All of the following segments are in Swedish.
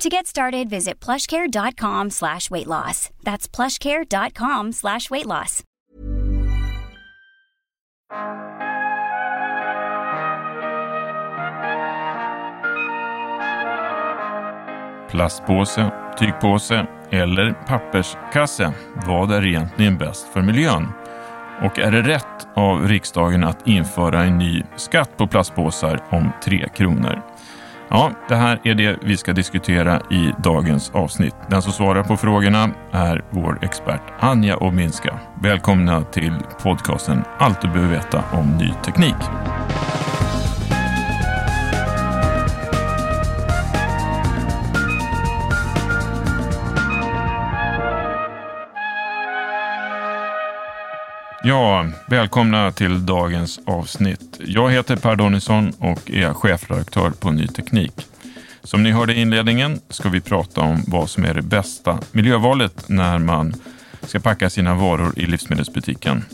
To get started, visit plushcare.com slash weight loss. That's plushcare.com slash weight loss. Plastpåse, tygpåse eller papperskasse? Vad är egentligen bäst för miljön? Och är det rätt av riksdagen att införa en ny skatt på plastpåsar om 3 kronor? Ja, det här är det vi ska diskutera i dagens avsnitt. Den som svarar på frågorna är vår expert Anja Obminska. Välkomna till podcasten Allt du behöver veta om ny teknik. Ja, välkomna till dagens avsnitt. Jag heter Per Donison och är chefredaktör på Ny Teknik. Som ni hörde i inledningen ska vi prata om vad som är det bästa miljövalet när man ska packa sina varor i livsmedelsbutiken.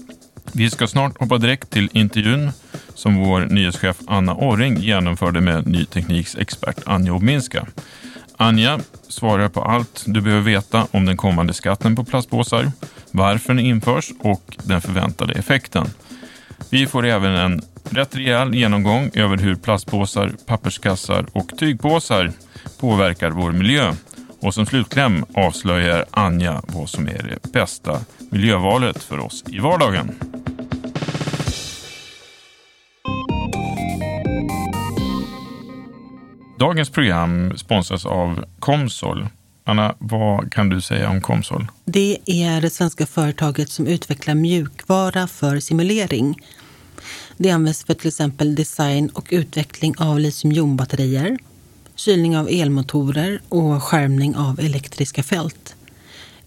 Vi ska snart hoppa direkt till intervjun som vår nyhetschef Anna Orring genomförde med Ny Tekniks expert Anja Obminska. Anja svarar på allt du behöver veta om den kommande skatten på plastpåsar, varför den införs och den förväntade effekten. Vi får även en rätt rejäl genomgång över hur plastpåsar, papperskassar och tygpåsar påverkar vår miljö. Och som slutkläm avslöjar Anja vad som är det bästa miljövalet för oss i vardagen. Dagens program sponsras av Comsol. Anna, vad kan du säga om Comsol? Det är det svenska företaget som utvecklar mjukvara för simulering. Det används för till exempel design och utveckling av litiumjonbatterier, kylning av elmotorer och skärmning av elektriska fält.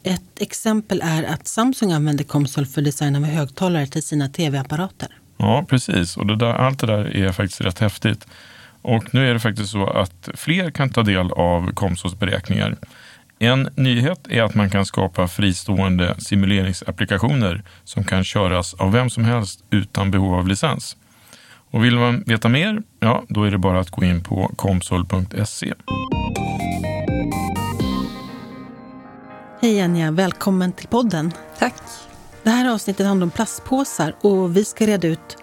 Ett exempel är att Samsung använder Comsol för design av högtalare till sina tv-apparater. Ja, precis. Och det där, allt det där är faktiskt rätt häftigt. Och nu är det faktiskt så att fler kan ta del av Comsos beräkningar. En nyhet är att man kan skapa fristående simuleringsapplikationer som kan köras av vem som helst utan behov av licens. Och vill man veta mer, ja, då är det bara att gå in på komsol.se. Hej Anja, välkommen till podden. Tack. Det här avsnittet handlar om plastpåsar och vi ska reda ut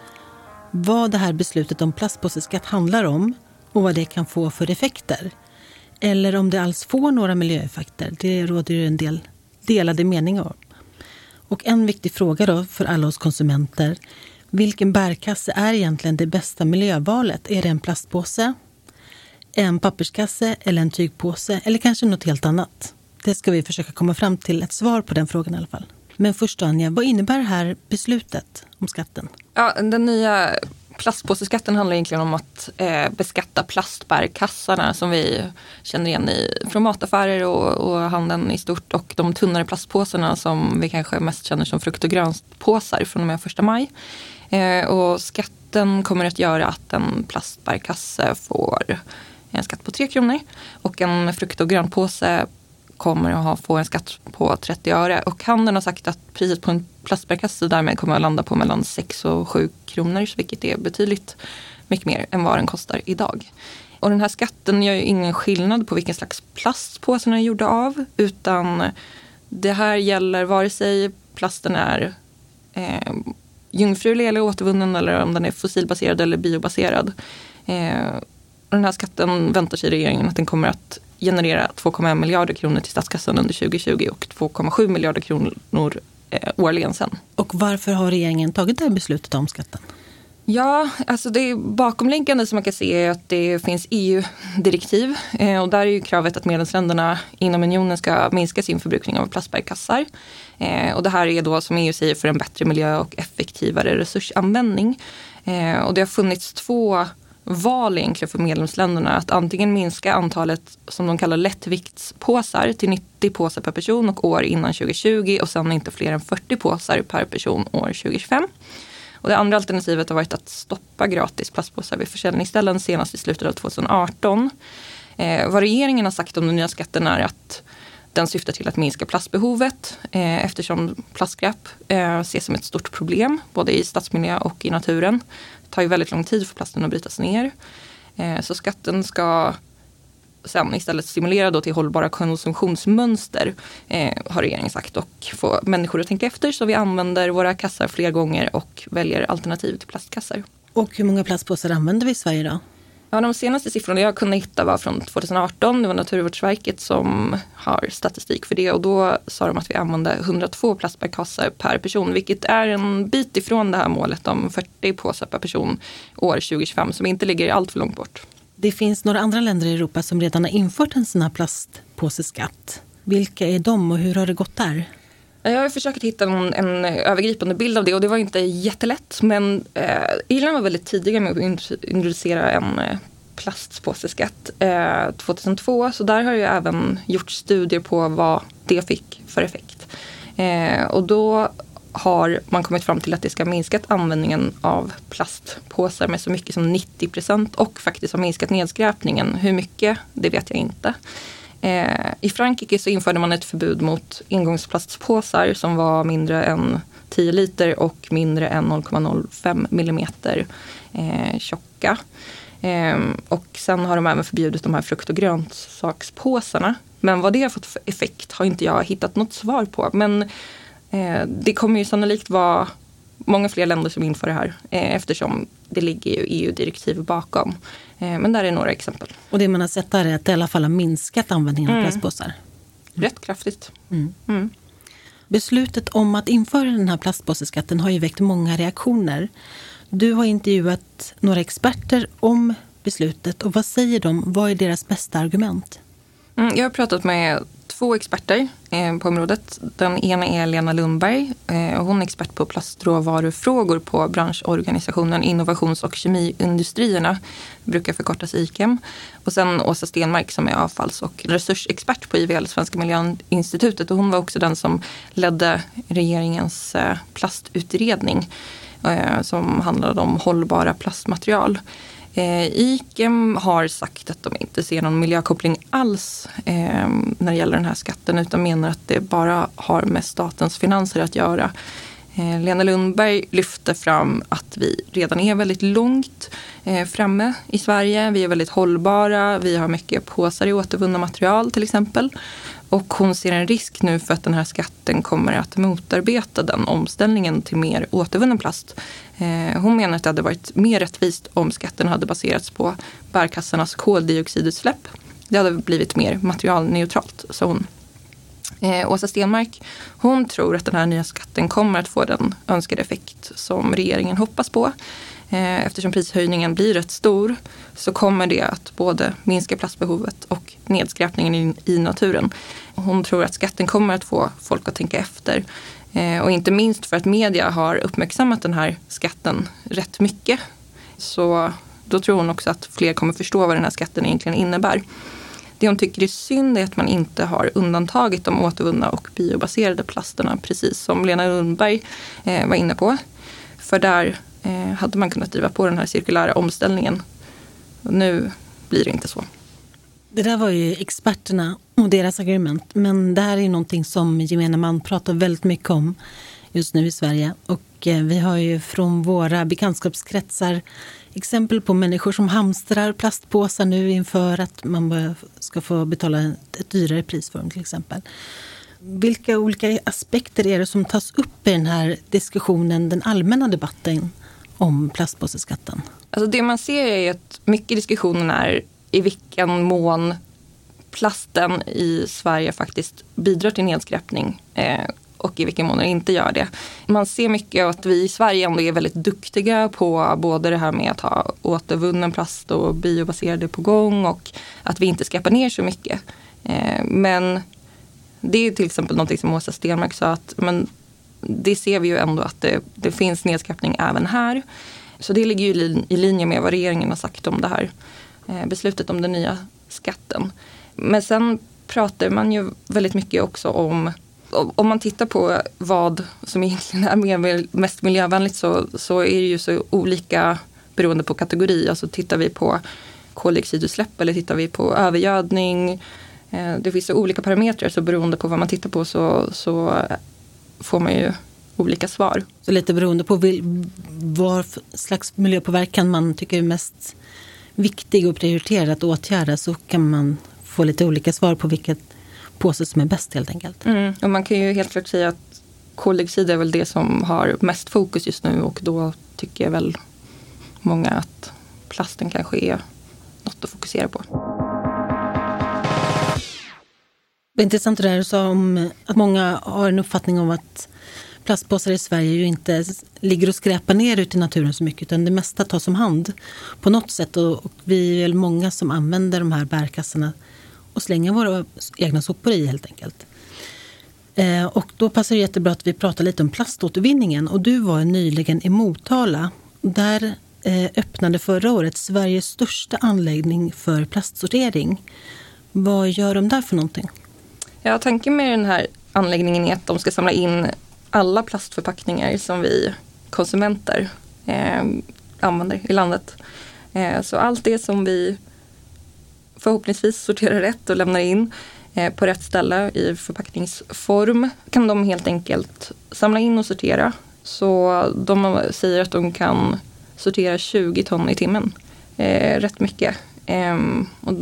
vad det här beslutet om plastpåseskatt handlar om och vad det kan få för effekter. Eller om det alls får några miljöeffekter. Det råder ju en del delade meningar om. Och en viktig fråga då för alla oss konsumenter. Vilken bärkasse är egentligen det bästa miljövalet? Är det en plastpåse, en papperskasse eller en tygpåse eller kanske något helt annat? Det ska vi försöka komma fram till ett svar på den frågan i alla fall. Men först Anja, vad innebär det här beslutet om skatten? Ja, den nya plastpåseskatten handlar egentligen om att eh, beskatta plastbärkassarna som vi känner igen i, från mataffärer och, och handeln i stort och de tunnare plastpåsarna som vi kanske mest känner som frukt och grönpåsar från och med första maj. Eh, och skatten kommer att göra att en plastbärkasse får en skatt på 3 kronor och en frukt och grönpåse kommer att ha, få en skatt på 30 öre. Och handeln har sagt att priset på en plastbärkasse därmed kommer att landa på mellan 6 och 7 kronor, vilket är betydligt mycket mer än vad den kostar idag. Och den här skatten gör ju ingen skillnad på vilken slags plast påsarna är gjorda av, utan det här gäller vare sig plasten är eh, jungfrulig eller återvunnen eller om den är fossilbaserad eller biobaserad. Eh, den här skatten väntar sig regeringen att den kommer att generera 2,1 miljarder kronor till statskassan under 2020 och 2,7 miljarder kronor eh, årligen sen. Och varför har regeringen tagit det här beslutet om skatten? Ja, alltså det bakomliggande som man kan se är att det finns EU-direktiv eh, och där är ju kravet att medlemsländerna inom unionen ska minska sin förbrukning av plastbärkassar. Eh, och det här är då som EU säger för en bättre miljö och effektivare resursanvändning. Eh, och det har funnits två val egentligen för medlemsländerna att antingen minska antalet som de kallar lättviktspåsar till 90 påsar per person och år innan 2020 och sen inte fler än 40 påsar per person år 2025. Och det andra alternativet har varit att stoppa gratis plastpåsar vid försäljningsställen senast i slutet av 2018. Eh, vad regeringen har sagt om den nya skatten är att den syftar till att minska plastbehovet eh, eftersom plastskräp eh, ses som ett stort problem både i stadsmiljö och i naturen. Det tar ju väldigt lång tid för plasten att brytas ner. Eh, så skatten ska sen istället stimulera då till hållbara konsumtionsmönster eh, har regeringen sagt och få människor att tänka efter så vi använder våra kassar fler gånger och väljer alternativ till plastkassar. Och hur många plastpåsar använder vi i Sverige då? Ja, de senaste siffrorna jag kunde hitta var från 2018. Det var Naturvårdsverket som har statistik för det och då sa de att vi använde 102 plastbärkassar per person vilket är en bit ifrån det här målet om 40 påsar per person år 2025 som inte ligger allt för långt bort. Det finns några andra länder i Europa som redan har infört en sån här plastpåseskatt. Vilka är de och hur har det gått där? Jag har försökt hitta en, en övergripande bild av det och det var inte jättelätt. Men eh, Irland var väldigt tidiga med att introducera en eh, plastpåseskatt eh, 2002. Så där har ju även gjort studier på vad det fick för effekt. Eh, och då har man kommit fram till att det ska ha minskat användningen av plastpåsar med så mycket som 90 procent och faktiskt har minskat nedskräpningen. Hur mycket, det vet jag inte. Eh, I Frankrike så införde man ett förbud mot engångsplastpåsar som var mindre än 10 liter och mindre än 0,05 millimeter eh, tjocka. Eh, och sen har de även förbjudit de här frukt och grönsakspåsarna. Men vad det har fått för effekt har inte jag hittat något svar på. Men eh, det kommer ju sannolikt vara många fler länder som inför det här eh, eftersom det ligger ju EU-direktiv bakom. Eh, men där är några exempel. Och det man har sett där är att det i alla fall har minskat användningen mm. av plastpåsar? Mm. Rätt kraftigt. Mm. Mm. Beslutet om att införa den här plastpåseskatten har ju väckt många reaktioner. Du har intervjuat några experter om beslutet och vad säger de? Vad är deras bästa argument? Mm, jag har pratat med två experter eh, på området. Den ena är Lena Lundberg. Eh, hon är expert på plastråvarufrågor på branschorganisationen Innovations och kemiindustrierna. brukar förkortas IKEM. Och sen Åsa Stenmark som är avfalls och resursexpert på IVL, Svenska miljöinstitutet. Och hon var också den som ledde regeringens eh, plastutredning eh, som handlade om hållbara plastmaterial. Eh, IKEM har sagt att de inte ser någon miljökoppling alls eh, när det gäller den här skatten utan menar att det bara har med statens finanser att göra. Eh, Lena Lundberg lyfter fram att vi redan är väldigt långt eh, framme i Sverige. Vi är väldigt hållbara. Vi har mycket påsar i återvunna material till exempel. Och hon ser en risk nu för att den här skatten kommer att motarbeta den omställningen till mer återvunnen plast. Eh, hon menar att det hade varit mer rättvist om skatten hade baserats på bärkassarnas koldioxidutsläpp. Det hade blivit mer materialneutralt, sa hon. Eh, Åsa Stenmark, hon tror att den här nya skatten kommer att få den önskade effekt som regeringen hoppas på. Eh, eftersom prishöjningen blir rätt stor så kommer det att både minska plastbehovet och nedskräpningen i, naturen. Hon tror att skatten kommer att få folk att tänka efter. Eh, och inte minst för att media har uppmärksammat den här skatten rätt mycket. Så då tror hon också att fler kommer förstå vad den här skatten egentligen innebär. Det hon tycker är synd är att man inte har undantagit de återvunna och biobaserade plasterna precis som Lena Lundberg eh, var inne på. För där eh, hade man kunnat driva på den här cirkulära omställningen. Och nu blir det inte så. Det där var ju experterna och deras argument. Men det här är ju någonting som gemene man pratar väldigt mycket om just nu i Sverige. Och eh, vi har ju från våra bekantskapskretsar exempel på människor som hamstrar plastpåsar nu inför att man ska få betala ett dyrare pris för dem till exempel. Vilka olika aspekter är det som tas upp i den här diskussionen, den allmänna debatten om plastpåseskatten? Alltså det man ser är att mycket diskussionen är i vilken mån plasten i Sverige faktiskt bidrar till nedskräpning eh, och i vilken mån den inte gör det. Man ser mycket att vi i Sverige ändå är väldigt duktiga på både det här med att ha återvunnen plast och biobaserade på gång och att vi inte skräpar ner så mycket. Eh, men det är till exempel något som Åsa Stenmark sa att men det ser vi ju ändå att det, det finns nedskräpning även här. Så det ligger ju i linje med vad regeringen har sagt om det här eh, beslutet om den nya skatten. Men sen pratar man ju väldigt mycket också om om man tittar på vad som egentligen är mest miljövänligt så, så är det ju så olika beroende på kategori. Alltså tittar vi på koldioxidutsläpp eller tittar vi på övergödning. Eh, det finns så olika parametrar så beroende på vad man tittar på så, så får man ju olika svar. Så lite beroende på vad slags miljöpåverkan man tycker är mest viktig och prioriterad att åtgärda så kan man få lite olika svar på vilket påse som är bäst helt enkelt. Mm. Och man kan ju helt klart säga att koldioxid är väl det som har mest fokus just nu och då tycker väl många att plasten kanske är något att fokusera på. Det är intressant det där du sa om att många har en uppfattning om att plastpåsar i Sverige ju inte ligger och skräpar ner ute i naturen så mycket utan det mesta tas om hand på något sätt. Och, vi är väl många som använder de här bärkassarna och slänger våra egna sopor i helt enkelt. Eh, och då passar det jättebra att vi pratar lite om plaståtervinningen. Och du var nyligen i Motala. Där eh, öppnade förra året Sveriges största anläggning för plastsortering. Vad gör de där för någonting? Ja, tanken med den här anläggningen är att de ska samla in alla plastförpackningar som vi konsumenter eh, använder i landet. Eh, så allt det som vi förhoppningsvis sorterar rätt och lämnar in eh, på rätt ställe i förpackningsform kan de helt enkelt samla in och sortera. Så de säger att de kan sortera 20 ton i timmen. Eh, rätt mycket. Eh, och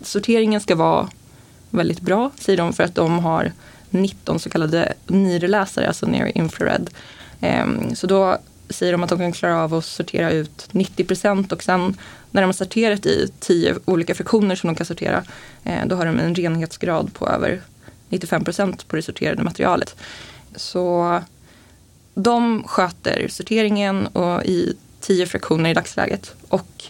sorteringen ska vara väldigt bra, säger de, för att de har 19 så kallade NIR-läsare, alltså near infrared. Ehm, så då säger de att de kan klara av att sortera ut 90 procent och sen när de har sorterat i 10 olika fraktioner som de kan sortera, eh, då har de en renhetsgrad på över 95 procent på det sorterade materialet. Så de sköter sorteringen och i 10 fraktioner i dagsläget och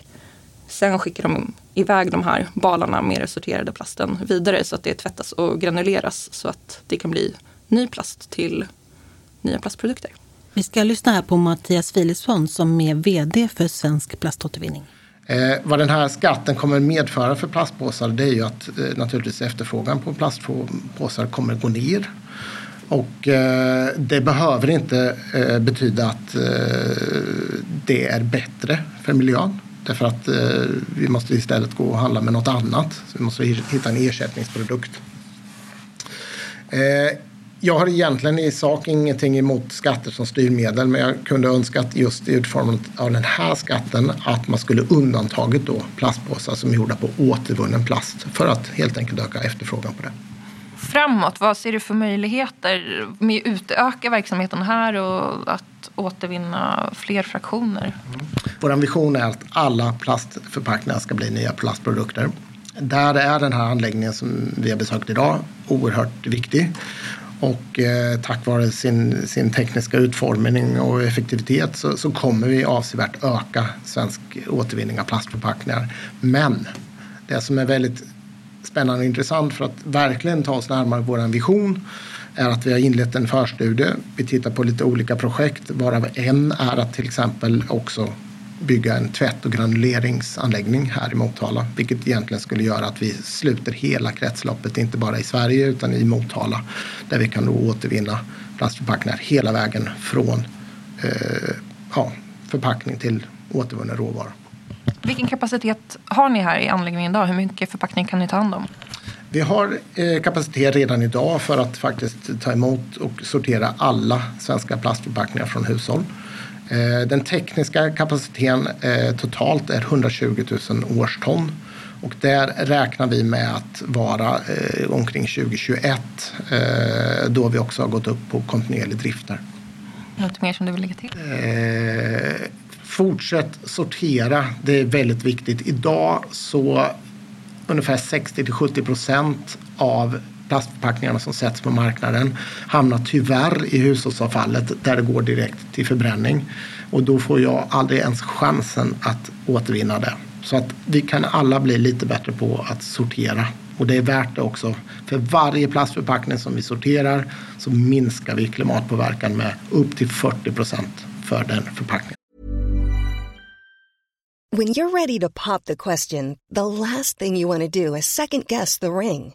sen skickar de iväg de här balarna med den sorterade plasten vidare så att det tvättas och granuleras så att det kan bli ny plast till nya plastprodukter. Vi ska lyssna här på Mattias Philipsson som är VD för Svensk plaståtervinning. Eh, vad den här skatten kommer medföra för plastpåsar det är ju att eh, naturligtvis efterfrågan på plastpåsar kommer gå ner. Och eh, det behöver inte eh, betyda att eh, det är bättre för miljön. Därför att eh, vi måste istället gå och handla med något annat. Så vi måste hitta en ersättningsprodukt. Jag har egentligen i sak ingenting emot skatter som styrmedel men jag kunde önska att just i utformandet av den här skatten att man skulle undantagit då plastpåsar som är gjorda på återvunnen plast för att helt enkelt öka efterfrågan på det. Framåt, vad ser du för möjligheter med att utöka verksamheten här och att återvinna fler fraktioner? Mm. Vår ambition är att alla plastförpackningar ska bli nya plastprodukter. Där är den här anläggningen som vi har besökt idag oerhört viktig. Och eh, tack vare sin, sin tekniska utformning och effektivitet så, så, kommer vi avsevärt öka svensk återvinning av plastförpackningar. Men det som är väldigt spännande och intressant för att verkligen ta oss närmare vår vision är att vi har inlett en förstudie. Vi tittar på lite olika projekt varav en är att till exempel också bygga en tvätt och granuleringsanläggning här i Motala. Vilket egentligen skulle göra att vi sluter hela kretsloppet, inte bara i Sverige utan i Motala. Där vi kan då återvinna plastförpackningar hela vägen från eh, ja, förpackning till återvunnen råvara. Vilken kapacitet har ni här i anläggningen idag? Hur mycket förpackning kan ni ta hand om? Vi har eh, kapacitet redan idag för att faktiskt ta emot och sortera alla svenska plastförpackningar från hushåll. Eh, den tekniska kapaciteten eh, totalt är 120 000 årston. Och där räknar vi med att vara eh, omkring 2021 eh, då vi också har gått upp på kontinuerlig drift där. Något mer som du vill lägga till? Eh, fortsätt sortera, det är väldigt viktigt. Idag så ungefär 60 till 70 procent av plastförpackningarna som sätts på marknaden hamnar tyvärr i hushållsavfallet där det går direkt till förbränning. Och då får jag aldrig ens chansen att återvinna det. Så att vi kan alla bli lite bättre på att sortera. Och det är värt det också. För varje plastförpackning som vi sorterar så minskar vi klimatpåverkan med upp till 40 procent för den förpackningen. When you're ready to pop the question, the last thing you want to do is second guess the ring.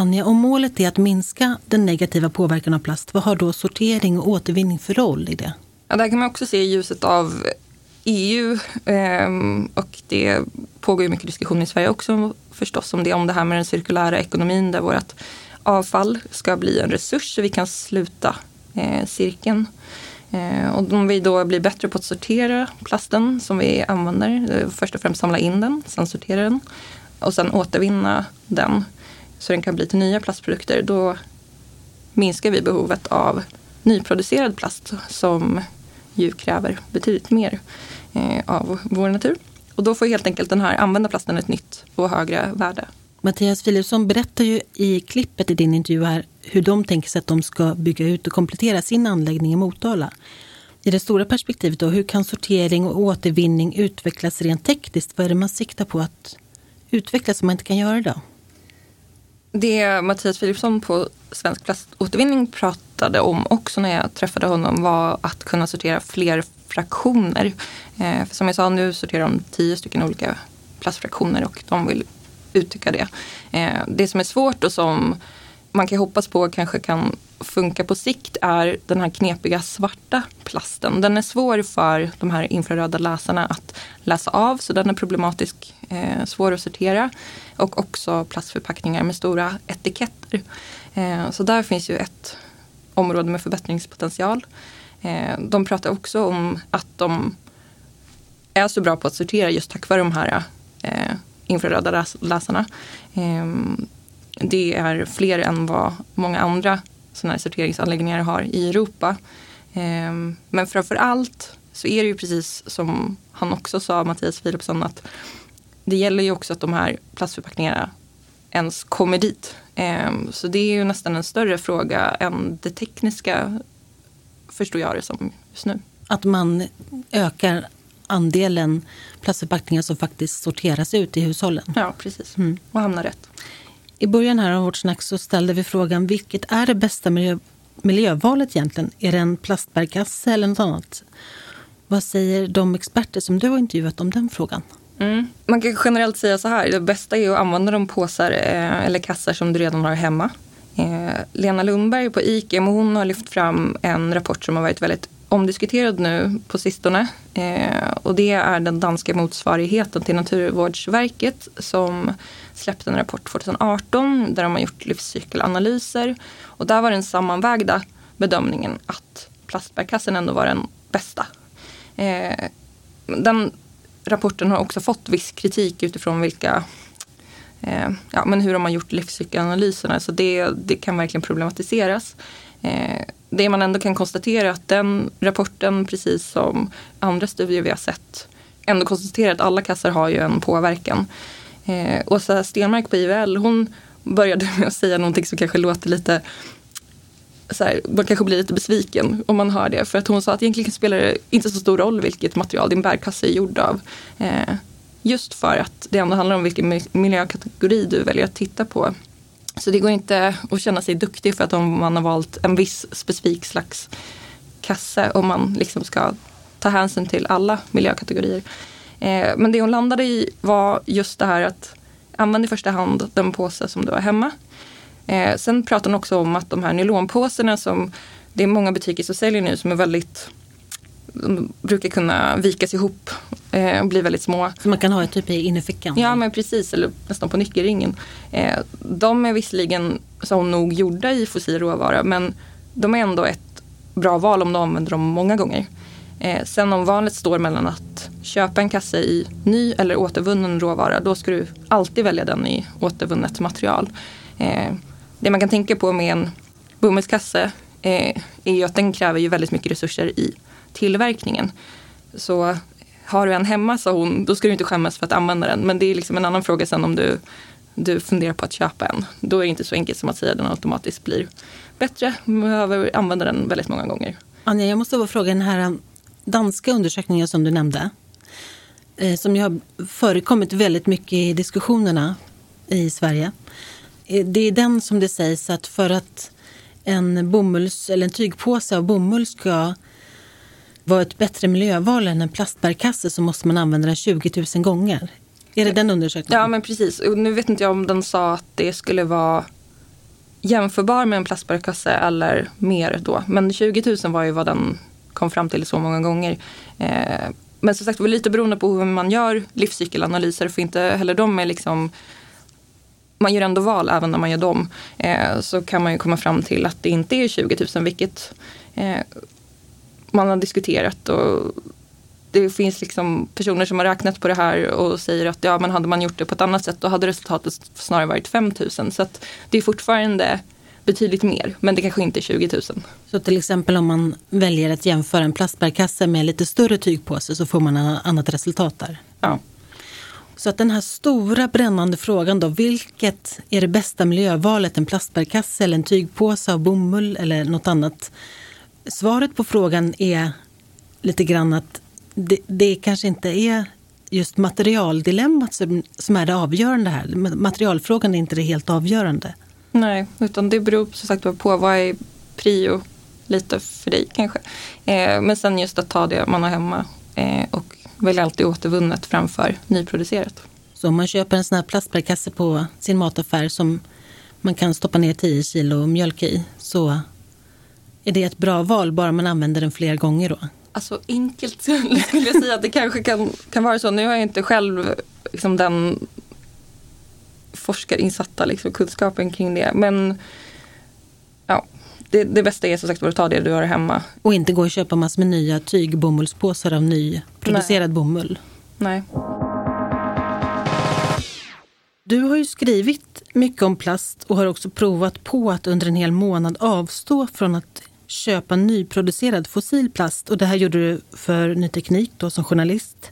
Anja, om målet är att minska den negativa påverkan av plast, vad har då sortering och återvinning för roll i det? Ja, där kan man också se i ljuset av EU ehm, och det pågår ju mycket diskussion i Sverige också förstås om det, om det här med den cirkulära ekonomin där vårt avfall ska bli en resurs så vi kan sluta eh, cirkeln. Eh, och om vi då blir bättre på att sortera plasten som vi använder, eh, först och främst samla in den, sen sortera den och sen återvinna den så den kan bli till nya plastprodukter, då minskar vi behovet av nyproducerad plast som ju kräver betydligt mer eh, av vår natur. Och då får helt enkelt den här använda plasten ett nytt och högre värde. Mattias Philipsson berättar ju i klippet i din intervju här hur de tänker sig att de ska bygga ut och komplettera sin anläggning i Motala. I det stora perspektivet då, hur kan sortering och återvinning utvecklas rent tekniskt? Vad är det man siktar på att utveckla som man inte kan göra idag? Det Mattias Philipsson på Svensk plaståtervinning pratade om också när jag träffade honom var att kunna sortera fler fraktioner. Eh, för som jag sa, nu sorterar de tio stycken olika plastfraktioner och de vill uttrycka det. Eh, det som är svårt och som man kan hoppas på kanske kan funka på sikt är den här knepiga svarta plasten. Den är svår för de här infraröda läsarna att läsa av så den är problematisk, eh, svår att sortera. Och också plastförpackningar med stora etiketter. Eh, så där finns ju ett område med förbättringspotential. Eh, de pratar också om att de är så bra på att sortera just tack vare de här eh, infraröda läsarna. Eh, det är fler än vad många andra sådana här sorteringsanläggningar har i Europa. Eh, men framför allt så är det ju precis som han också sa, Mattias Philipsson, att det gäller ju också att de här plastförpackningarna ens kommer dit. Eh, så det är ju nästan en större fråga än det tekniska, förstår jag det som just nu. Att man ökar andelen plastförpackningar som faktiskt sorteras ut i hushållen. Ja, precis. Mm. Och hamnar rätt. I början här av vårt snack så ställde vi frågan vilket är det bästa miljö, miljövalet egentligen? Är det en plastbärkasse eller något annat? Vad säger de experter som du har intervjuat om den frågan? Mm. Man kan generellt säga så här, det bästa är att använda de påsar eh, eller kassar som du redan har hemma. Eh, Lena Lundberg på IKEM hon har lyft fram en rapport som har varit väldigt omdiskuterad nu på sistone. Eh, och det är den danska motsvarigheten till Naturvårdsverket som släppte en rapport 2018 där de har gjort livscykelanalyser. Och där var den sammanvägda bedömningen att plastbärkassen ändå var den bästa. Eh, den rapporten har också fått viss kritik utifrån vilka eh, ja, men hur de har gjort livscykelanalyserna. Så det, det kan verkligen problematiseras. Eh, det man ändå kan konstatera är att den rapporten, precis som andra studier vi har sett, ändå konstaterar att alla kassar har ju en påverkan. Eh, Åsa Stenmark på IVL, hon började med att säga någonting som kanske låter lite så här, man kanske blir lite besviken om man hör det. För att hon sa att egentligen spelar det inte så stor roll vilket material din bärkasse är gjord av. Eh, just för att det ändå handlar om vilken miljökategori du väljer att titta på. Så det går inte att känna sig duktig för att om man har valt en viss specifik slags kasse om man liksom ska ta hänsyn till alla miljökategorier. Eh, men det hon landade i var just det här att använd i första hand den påse som du har hemma. Eh, sen pratar hon också om att de här nylonpåsarna som det är många butiker som säljer nu som är väldigt De brukar kunna vikas ihop eh, och bli väldigt små. Så man kan ha ett typ i innerfickan? Ja, men precis. Eller nästan på nyckelringen. Eh, de är visserligen så nog gjorda i fossil råvara men de är ändå ett bra val om du använder dem många gånger. Eh, sen om valet står mellan att köpa en kasse i ny eller återvunnen råvara då ska du alltid välja den i återvunnet material. Eh, det man kan tänka på med en bomullskasse eh, är ju att den kräver ju väldigt mycket resurser i tillverkningen. Så har du en hemma, sa hon, då ska du inte skämmas för att använda den. Men det är liksom en annan fråga sen om du, du funderar på att köpa en. Då är det inte så enkelt som att säga att den automatiskt blir bättre. Man behöver använda den väldigt många gånger. Anja, jag måste bara fråga, den här um, danska undersökningen som du nämnde, eh, som ju har förekommit väldigt mycket i diskussionerna i Sverige. Eh, det är den som det sägs att för att en bomulls eller en tygpåse av bomull ska vara ett bättre miljöval än en plastbärkasse så måste man använda den 20 000 gånger. Är det den undersökningen? Ja, men precis. Och nu vet inte jag om den sa att det skulle vara jämförbar med en plastbärkasse eller mer då. Men 20 000 var ju vad den kom fram till så många gånger. Eh, men som sagt det var lite beroende på hur man gör livscykelanalyser för inte heller de är liksom man gör ändå val även när man gör dem. Eh, så kan man ju komma fram till att det inte är 20 000 vilket eh, man har diskuterat. Och det finns liksom personer som har räknat på det här och säger att ja, men hade man gjort det på ett annat sätt då hade resultatet snarare varit 5 000. Så att det är fortfarande betydligt mer, men det kanske inte är 20 000. Så till exempel om man väljer att jämföra en plastbärkasse med lite större tygpåse så får man ett annat resultat där? Ja. Så att den här stora brännande frågan då, vilket är det bästa miljövalet? En plastbärkasse eller en tygpåse av bomull eller något annat? Svaret på frågan är lite grann att det, det kanske inte är just materialdilemmat som, som är det avgörande här. Materialfrågan är inte det helt avgörande. Nej, utan det beror som sagt på vad är prio lite för dig kanske. Eh, men sen just att ta det man har hemma eh, och välja alltid återvunnet framför nyproducerat. Så om man köper en sån här plastbärkasse på sin mataffär som man kan stoppa ner 10 kilo mjölk i så är det ett bra val bara man använder den fler gånger då? Alltså enkelt skulle jag säga att det kanske kan, kan vara så. Nu har jag inte själv liksom, den forskarinsatta liksom, kunskapen kring det. Men ja, det, det bästa är som sagt att ta det du har hemma. Och inte gå och köpa massor med nya tygbomullspåsar av nyproducerad bomull. Nej. Du har ju skrivit mycket om plast och har också provat på att under en hel månad avstå från att köpa nyproducerad fossil plast. Och det här gjorde du för Ny Teknik då, som journalist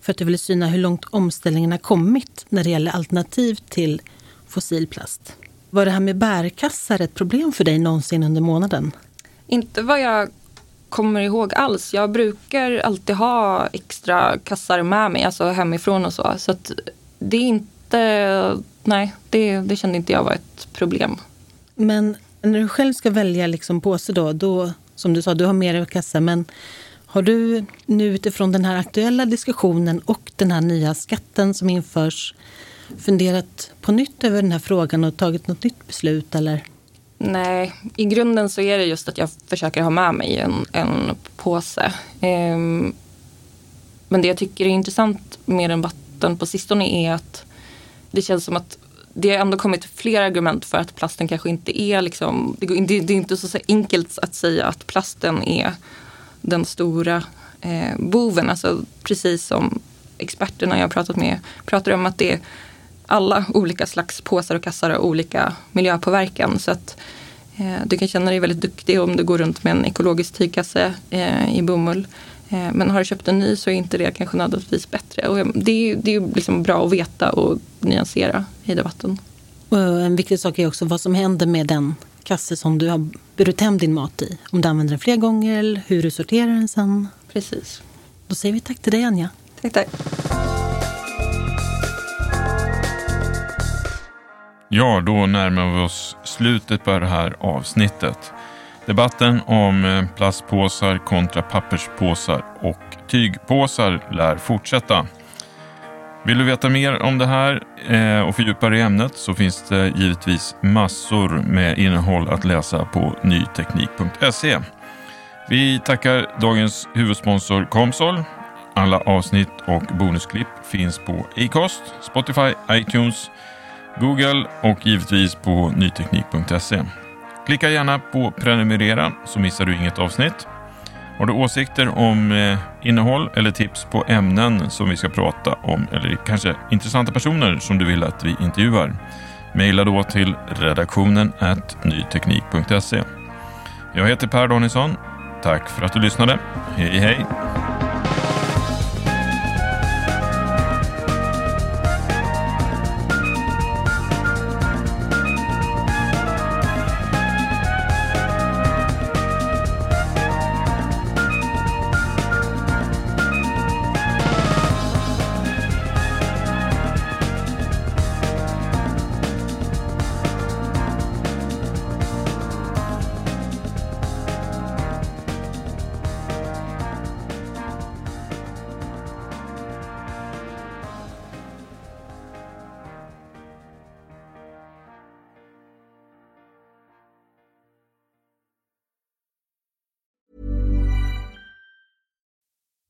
för att du ville syna hur långt omställningen har kommit när det gäller alternativ till fossil plast. Var det här med bärkassar ett problem för dig någonsin under månaden? Inte vad jag kommer ihåg alls. Jag brukar alltid ha extra kassar med mig, alltså hemifrån och så. Så det är inte, nej, det, det kände inte jag var ett problem. Men när du själv ska välja liksom påse då, då, som du sa, du har mer kassa, men har du nu utifrån den här aktuella diskussionen och den här nya skatten som införs funderat på nytt över den här frågan och tagit något nytt beslut? Eller? Nej, i grunden så är det just att jag försöker ha med mig en, en påse. Ehm, men det jag tycker är intressant med den debatten på sistone är att det känns som att det har ändå kommit fler argument för att plasten kanske inte är liksom, det, det, det är inte så enkelt att säga att plasten är den stora eh, boven. Alltså precis som experterna jag pratat med pratar om att det är alla olika slags påsar och kassar har olika miljöpåverkan. Så att eh, du kan känna dig väldigt duktig om du går runt med en ekologisk tygkasse eh, i bomull. Eh, men har du köpt en ny så är inte det kanske nödvändigtvis bättre. Och det är, det är liksom bra att veta och nyansera i debatten. Och en viktig sak är också vad som händer med den kasse som du har burit hem din mat i. Om du använder den fler gånger eller hur du sorterar den sen. Precis. Då säger vi tack till dig Anja. Tack, tack. Ja, då närmar vi oss slutet på det här avsnittet. Debatten om eh, plastpåsar kontra papperspåsar och tygpåsar lär fortsätta. Vill du veta mer om det här eh, och fördjupa dig i ämnet så finns det givetvis massor med innehåll att läsa på nyteknik.se. Vi tackar dagens huvudsponsor Comsol. Alla avsnitt och bonusklipp finns på Acast, Spotify, iTunes, Google och givetvis på nyteknik.se. Klicka gärna på prenumerera så missar du inget avsnitt. Har du åsikter om eh, innehåll eller tips på ämnen som vi ska prata om eller kanske intressanta personer som du vill att vi intervjuar? Mejla då till redaktionen nyteknik.se. Jag heter Per Danielsson. Tack för att du lyssnade. Hej hej!